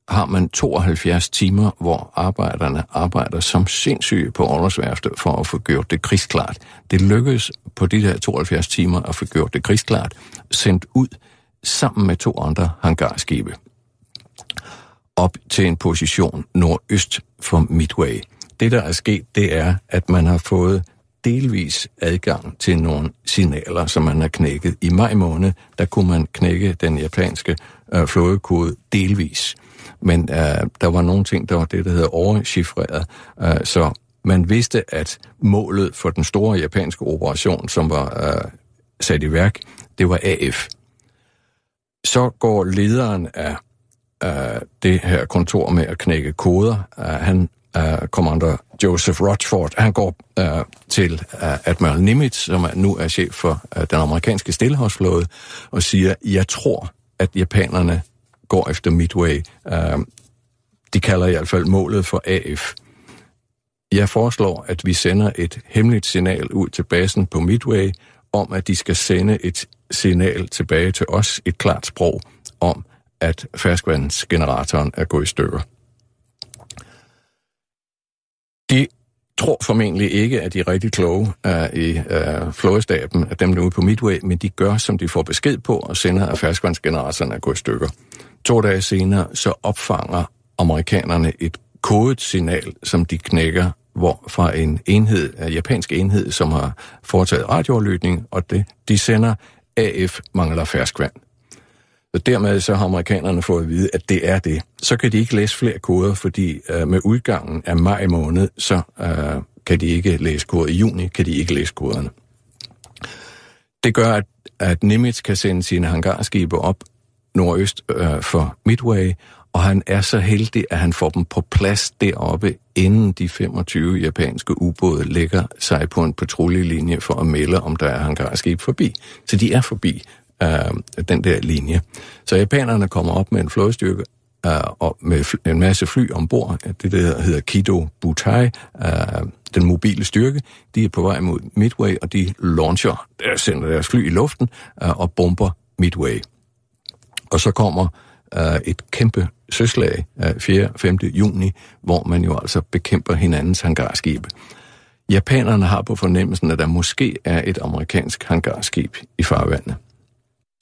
har man 72 timer, hvor arbejderne arbejder som sindssyge på overløsværftet for at få gjort det krigsklart. Det lykkedes på de der 72 timer at få gjort det krigsklart, sendt ud sammen med to andre hangarskibe op til en position nordøst for Midway. Det, der er sket, det er, at man har fået delvis adgang til nogle signaler, som man har knækket. I maj måned, der kunne man knække den japanske øh, flådekode delvis men øh, der var nogle ting, der var det, der hedder overchiffreret, øh, så man vidste, at målet for den store japanske operation, som var øh, sat i værk, det var AF. Så går lederen af øh, det her kontor med at knække koder. øh, han øh, uh, kommandør Joseph Rochford, han går uh, til uh, Admiral Nimitz, som er, nu er chef for uh, den amerikanske stillehavsflåde, og siger, jeg tror, at japanerne går efter Midway. Uh, de kalder i hvert fald målet for AF. Jeg foreslår, at vi sender et hemmeligt signal ud til basen på Midway om, at de skal sende et signal tilbage til os, et klart sprog, om, at ferskvandsgeneratoren er gået i stykker. De tror formentlig ikke, at de er rigtig kloge uh, i uh, flådestaben, at dem der ude på Midway, men de gør, som de får besked på, og sender, at ferskvandsgeneratoren er gået i stykker. To dage senere, så opfanger amerikanerne et kodet signal, som de knækker hvor fra en enhed, en japansk enhed, som har foretaget radioaflytning, og det, de sender AF mangler ferskvand. Så dermed så har amerikanerne fået at vide, at det er det. Så kan de ikke læse flere koder, fordi øh, med udgangen af maj måned, så øh, kan de ikke læse koder. I juni kan de ikke læse koderne. Det gør, at, at Nimitz kan sende sine hangarskibe op nordøst øh, for Midway, og han er så heldig, at han får dem på plads deroppe, inden de 25 japanske ubåde lægger sig på en patruljelinje for at melde, om der er hangarskib forbi. Så de er forbi øh, den der linje. Så japanerne kommer op med en flådestyrke øh, og med en masse fly ombord, det der hedder Kido Butai, øh, den mobile styrke, de er på vej mod Midway, og de launcher, der sender deres fly i luften øh, og bomber Midway. Og så kommer uh, et kæmpe søslag uh, 4. 5. juni, hvor man jo altså bekæmper hinandens hangarskibe. Japanerne har på fornemmelsen, at der måske er et amerikansk hangarskib i farvandet.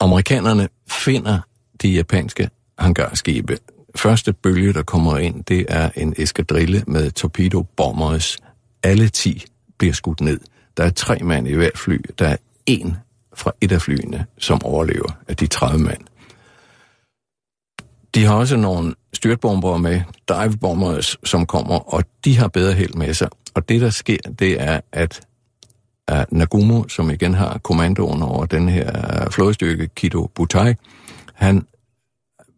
Amerikanerne finder de japanske hangarskibe. Første bølge, der kommer ind, det er en eskadrille med torpedobombers. Alle 10 bliver skudt ned. Der er tre mand i hvert fly. Der er en fra et af flyene, som overlever af de 30 mand. De har også nogle styrtbomber med, divebombers, som kommer, og de har bedre held med sig. Og det, der sker, det er, at uh, Nagumo, som igen har kommandoen over den her øh, flådestyrke, Kido Butai, han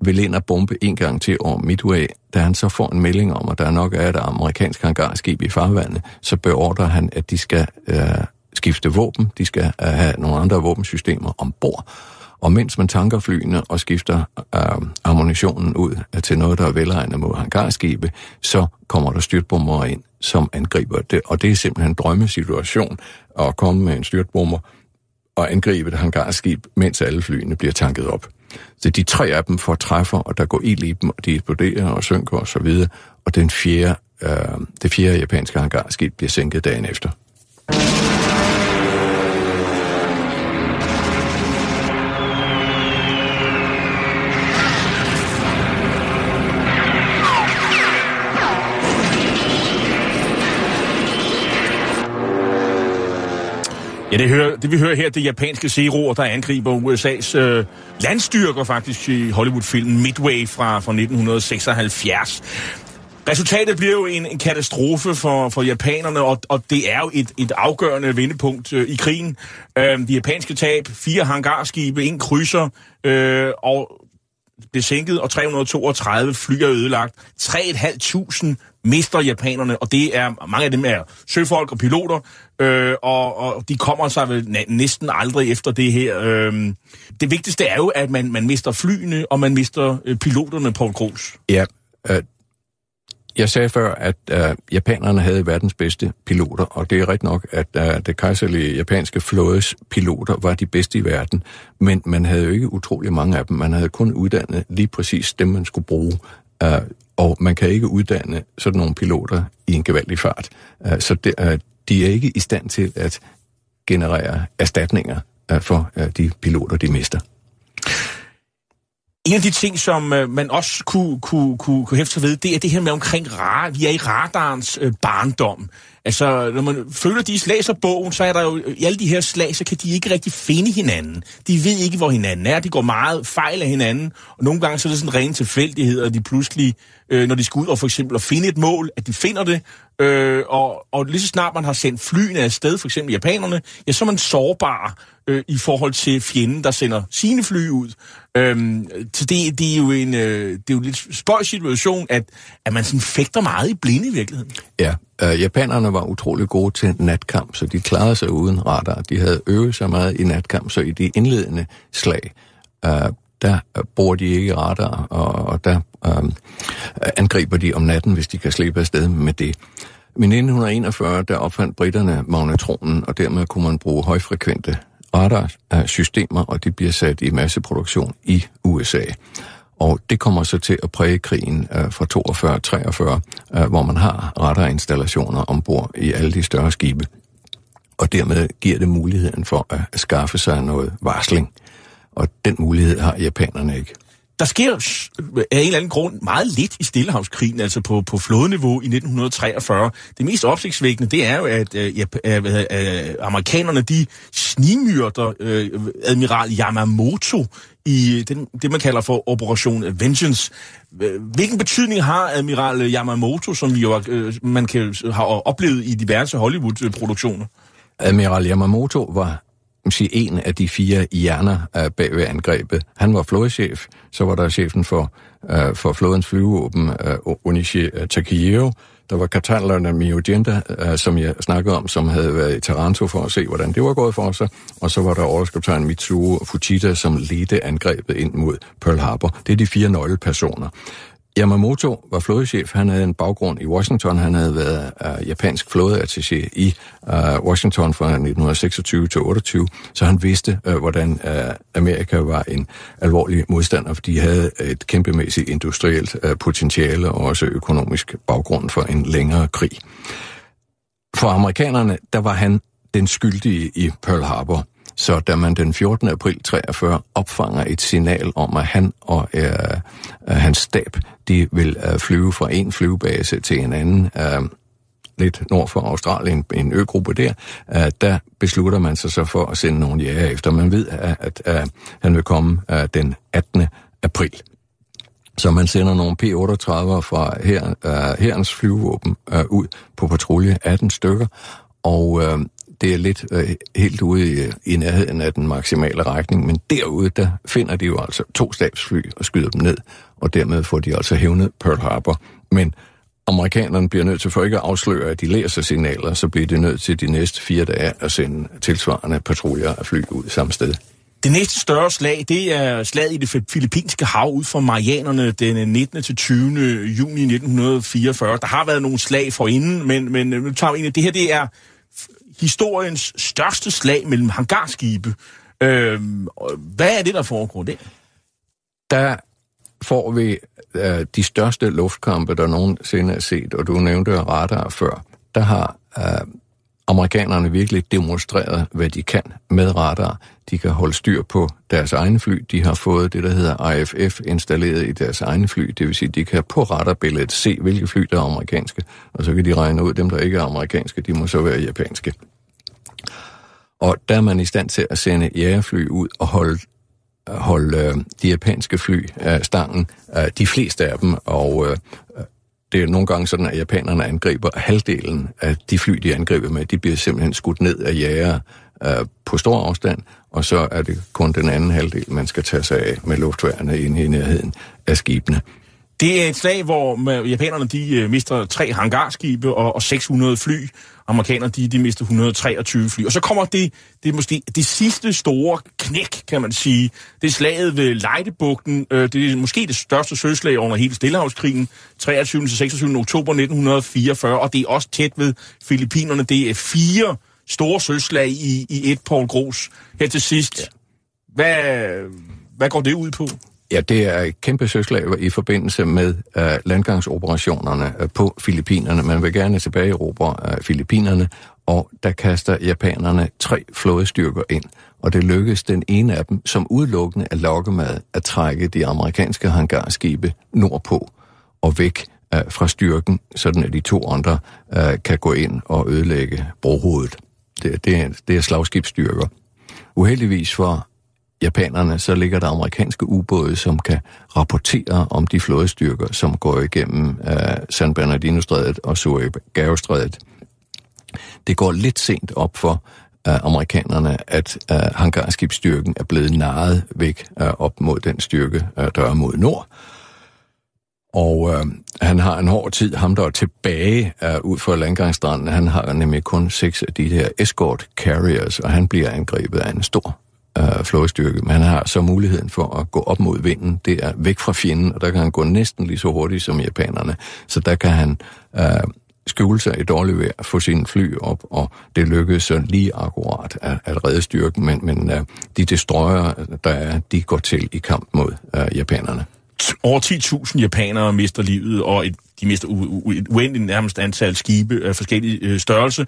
vil ind og bombe en gang til over Midway. Da han så får en melding om, at der nok er et amerikansk hangarskib i farvandet, så beordrer han, at de skal uh, skifte våben, de skal uh, have nogle andre våbensystemer ombord, og mens man tanker flyene og skifter øh, ammunitionen ud øh, til noget, der er velegnet mod hangarskibe, så kommer der styrtbomber ind, som angriber det. Og det er simpelthen en drømmesituation at komme med en styrtbomber og angribe et hangarskib, mens alle flyene bliver tanket op. Så de tre af dem får træffer, og der går ild i dem, og de eksploderer og synker osv., og, så og den fjerde, øh, det fjerde japanske hangarskib bliver sænket dagen efter. Ja, det, hører, det vi hører her, det japanske seroer, der angriber USA's øh, landstyrker faktisk i Hollywood-filmen Midway fra, fra 1976. Resultatet bliver jo en, en katastrofe for, for japanerne, og, og det er jo et, et afgørende vendepunkt øh, i krigen. Øh, de japanske tab, fire hangarskibe, en krydser, øh, og blev sænket, og 332 fly er ødelagt. 3.500 mister japanerne, og det er mange af dem er søfolk og piloter, øh, og, og de kommer sig vel næsten aldrig efter det her. Øh, det vigtigste er jo, at man, man mister flyene, og man mister øh, piloterne, på Kroos. Ja, øh, jeg sagde før, at øh, japanerne havde verdens bedste piloter, og det er rigtigt nok, at øh, det kejserlige japanske flådes piloter var de bedste i verden, men man havde jo ikke utrolig mange af dem. Man havde kun uddannet lige præcis dem, man skulle bruge, øh, og man kan ikke uddanne sådan nogle piloter i en gevaldig fart. Øh, så det, øh, de er ikke i stand til at generere erstatninger øh, for øh, de piloter, de mister. En af de ting, som øh, man også kunne, kunne, kunne, kunne hæfte sig ved, det er det her med omkring radar. Vi er i radarens øh, barndom. Altså, når man føler, de læser bogen, så er der jo i alle de her slag, så kan de ikke rigtig finde hinanden. De ved ikke, hvor hinanden er. De går meget fejl af hinanden. Og nogle gange så er det sådan ren tilfældighed, at de pludselig, øh, når de skal ud og for eksempel at finde et mål, at de finder det. Øh, og, og lige så snart man har sendt flyene afsted, for eksempel japanerne, ja, så er man sårbar øh, i forhold til fjenden, der sender sine fly ud. Øhm, så det, det, er jo en, øh, det er jo en lidt spøjs situation, at, at man sådan fægter meget i blinde i virkeligheden. Ja, øh, japanerne var utrolig gode til natkamp, så de klarede sig uden radar. De havde øvet sig meget i natkamp, så i de indledende slag, øh, der bruger de ikke radar, og, og der øh, angriber de om natten, hvis de kan slippe afsted med det. Men i 1941, der opfandt britterne magnetronen, og dermed kunne man bruge højfrekvente radarsystemer, og de bliver sat i masseproduktion i USA. Og det kommer så til at præge krigen øh, fra 42-43, øh, hvor man har radarinstallationer ombord i alle de større skibe. Og dermed giver det muligheden for at skaffe sig noget varsling. Og den mulighed har japanerne ikke der sker af en eller anden grund meget lidt i Stillehavskrigen, altså på, på flådeniveau i 1943. Det mest opsigtsvækkende, det er jo, at øh, øh, øh, amerikanerne, de snimyrter øh, admiral Yamamoto i den, det, man kalder for Operation Vengeance. Hvilken betydning har admiral Yamamoto, som jo øh, man kan, har oplevet i diverse Hollywood-produktioner? Admiral Yamamoto var sige, en af de fire hjerner uh, bag ved angrebet. Han var flådechef, så var der chefen for, uh, for flådens flyvåben, uh, øh, Onishi Takehiro, der var katalerne Miojinda, uh, som jeg snakkede om, som havde været i Taranto for at se, hvordan det var gået for sig. Og så var der overskabtegn Mitsuo Fujita, som ledte angrebet ind mod Pearl Harbor. Det er de fire nøglepersoner. Yamamoto var flådechef. Han havde en baggrund i Washington. Han havde været uh, japansk flådeattaché i uh, Washington fra 1926 til 28, så han vidste, uh, hvordan uh, Amerika var en alvorlig modstander, fordi de havde et kæmpemæssigt industrielt uh, potentiale og også økonomisk baggrund for en længere krig. For amerikanerne, der var han den skyldige i Pearl Harbor. Så da man den 14. april 43 opfanger et signal om, at han og øh, øh, hans stab, de vil øh, flyve fra en flyvebase til en anden, øh, lidt nord for Australien, en øgruppe der, øh, der beslutter man sig så for at sende nogle jæger efter. Man ved, at, at, at han vil komme øh, den 18. april. Så man sender nogle P-38 fra her, øh, uh, herrens flyvåben uh, ud på patrulje, 18 stykker, og det er lidt øh, helt ude i, øh, i nærheden af den maksimale rækning, men derude, der finder de jo altså to stabsfly og skyder dem ned, og dermed får de altså hævnet Pearl Harbor. Men amerikanerne bliver nødt til, for ikke at afsløre, at de læser signaler, så bliver de nødt til de næste fire dage at sende tilsvarende patruljer af fly ud samme sted. Det næste større slag, det er slaget i det filippinske hav ud for Marianerne den øh, 19. til 20. juni 1944. Der har været nogle slag forinden, men, men øh, nu tager vi af Det her det er historiens største slag mellem hangarskibe. Øh, hvad er det, der foregår der? Der får vi øh, de største luftkampe, der nogensinde er set, og du nævnte radar før. Der har øh, amerikanerne virkelig demonstreret, hvad de kan med radar. De kan holde styr på deres egne fly. De har fået det, der hedder IFF installeret i deres egne fly. Det vil sige, de kan på radarbilledet se, hvilke fly, der er amerikanske. Og så kan de regne ud, dem, der ikke er amerikanske, de må så være japanske. Og der er man i stand til at sende jægerfly ud og holde holde øh, de japanske fly af stangen, øh, de fleste af dem, og øh, det er nogle gange sådan, at japanerne angriber halvdelen af de fly, de angriber med, de bliver simpelthen skudt ned af jæger øh, på stor afstand, og så er det kun den anden halvdel, man skal tage sig af med luftværende inde i nærheden af skibene. Det er et slag, hvor japanerne de øh, mister tre hangarskibe og, og 600 fly. Amerikanerne de, de mister 123 fly. Og så kommer det, det er måske det sidste store knæk, kan man sige. Det er slaget ved Lejdebugten. Øh, det er måske det største søslag under hele Stillehavskrigen. 23. til 26. oktober 1944. Og det er også tæt ved Filippinerne. Det er fire store søslag i, i et Paul Gros. Her til sidst. Ja. Hvad, hvad går det ud på? Ja, det er et kæmpe søslag i forbindelse med uh, landgangsoperationerne øh, på Filippinerne. Man vil gerne tilbage i Europa uh, Filippinerne, og der kaster japanerne tre flådestyrker ind. Og det lykkedes den ene af dem, som udelukkende er lokkemad, at trække de amerikanske hangarskibe nordpå og væk uh, fra styrken, sådan at de to andre uh, kan gå ind og ødelægge brohovedet. Det, det, er, det er slagskibsstyrker. Uheldigvis for japanerne, så ligger der amerikanske ubåde, som kan rapportere om de flådestyrker, som går igennem uh, San Bernardino-strædet og Surigao-strædet. Det går lidt sent op for uh, amerikanerne, at uh, hangarskibsstyrken er blevet naret væk uh, op mod den styrke, uh, der er mod nord. Og øh, han har en hård tid, ham der er tilbage øh, ud for landgangsstranden, han har nemlig kun seks af de her escort carriers, og han bliver angrebet af en stor øh, flådestyrke. Men han har så muligheden for at gå op mod vinden, det er væk fra fjenden, og der kan han gå næsten lige så hurtigt som japanerne. Så der kan han øh, skjule sig i dårligt vejr, få sine fly op, og det lykkedes så lige akkurat at, at redde styrken, men, men øh, de destroyer, der er, de går til i kamp mod øh, japanerne over 10.000 japanere mister livet, og et, de mister u- u- et uendeligt nærmest antal skibe af forskellige øh, størrelse.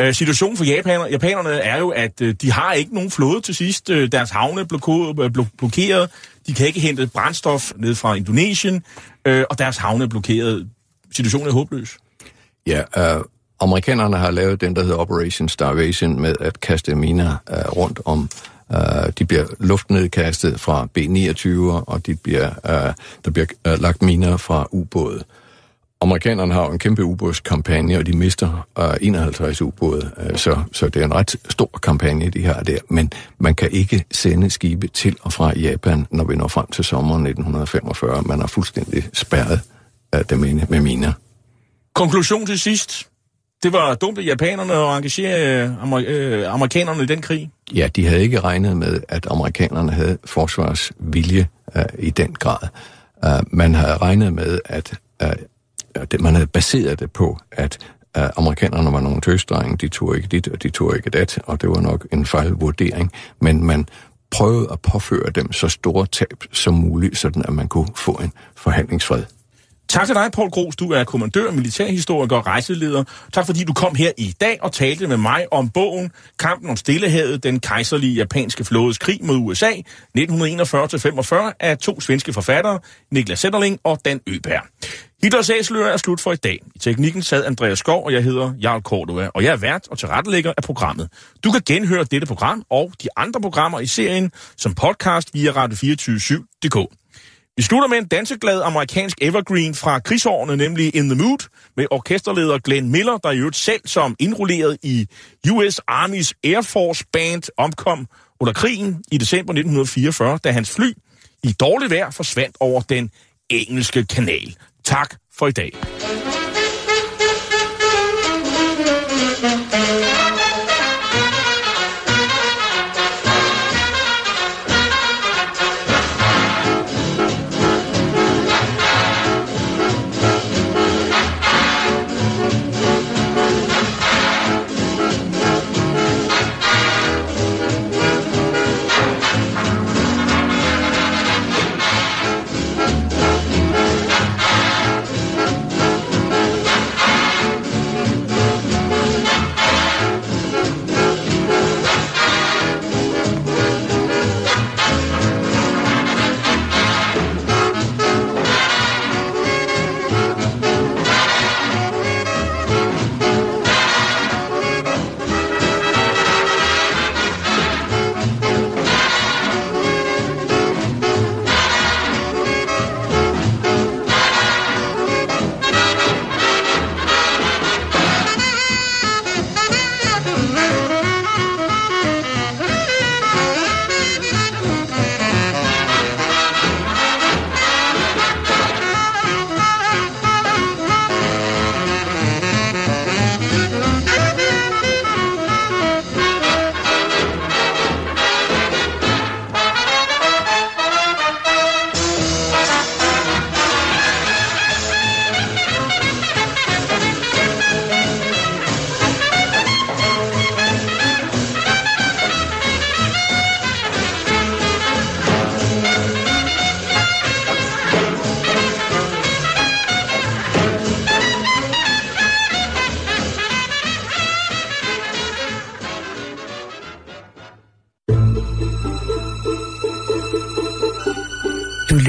Øh, situationen for japaner, japanerne er jo, at øh, de har ikke nogen flåde til sidst. Øh, deres havne er bloko- øh, blok, blokeret. De kan ikke hente brændstof ned fra Indonesien, øh, og deres havne er blokeret. Situationen er håbløs. Ja, øh, amerikanerne har lavet den, der hedder Operation Starvation, med at kaste miner øh, rundt om Uh, de bliver luftnedkastet fra B-29, og de bliver, uh, der bliver uh, lagt miner fra ubåde. Amerikanerne har jo en kæmpe ubådskampagne, og de mister uh, 51 ubåde, uh, så, så det er en ret stor kampagne, de har der. Men man kan ikke sende skibe til og fra Japan, når vi når frem til sommeren 1945. Man har fuldstændig spærret uh, dem inde med miner. Konklusion til sidst. Det var dumt af japanerne at engagere øh, amer- øh, amerikanerne i den krig. Ja, de havde ikke regnet med, at amerikanerne havde forsvarsvilje uh, i den grad. Uh, man havde regnet med, at uh, Øh, det, man havde baseret det på, at uh, amerikanerne var nogle tøsdrenge, de tog ikke dit, og de tog ikke dat, og det var nok en fejlvurdering. Men man prøvede at påføre dem så store tab som muligt, sådan at man kunne få en forhandlingsfred. Tak til dig, Paul Gros. Du er kommandør, militærhistoriker og rejseleder. Tak fordi du kom her i dag og talte med mig om bogen Kampen om Stillehavet, den kejserlige japanske flådes krig mod USA, 1941-45 af to svenske forfattere, Niklas Sætterling og Dan Øberg. Hitlers Æseløer er slut for i dag. I teknikken sad Andreas Skov, og jeg hedder Jarl Cordova, og jeg er vært og tilrettelægger af programmet. Du kan genhøre dette program og de andre programmer i serien som podcast via radio247.dk. Vi slutter med en danseglad amerikansk evergreen fra krigsårene, nemlig In the Mood, med orkesterleder Glenn Miller, der i øvrigt selv som indrulleret i US Army's Air Force Band omkom under krigen i december 1944, da hans fly i dårligt vejr forsvandt over den engelske kanal. Tak for i dag.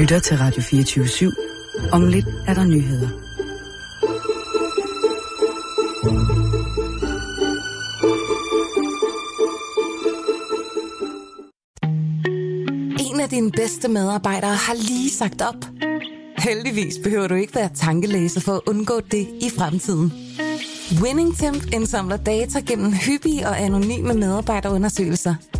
Lytter til Radio 24 Om lidt er der nyheder. En af dine bedste medarbejdere har lige sagt op. Heldigvis behøver du ikke være tankelæser for at undgå det i fremtiden. WinningTemp indsamler data gennem hyppige og anonyme medarbejderundersøgelser,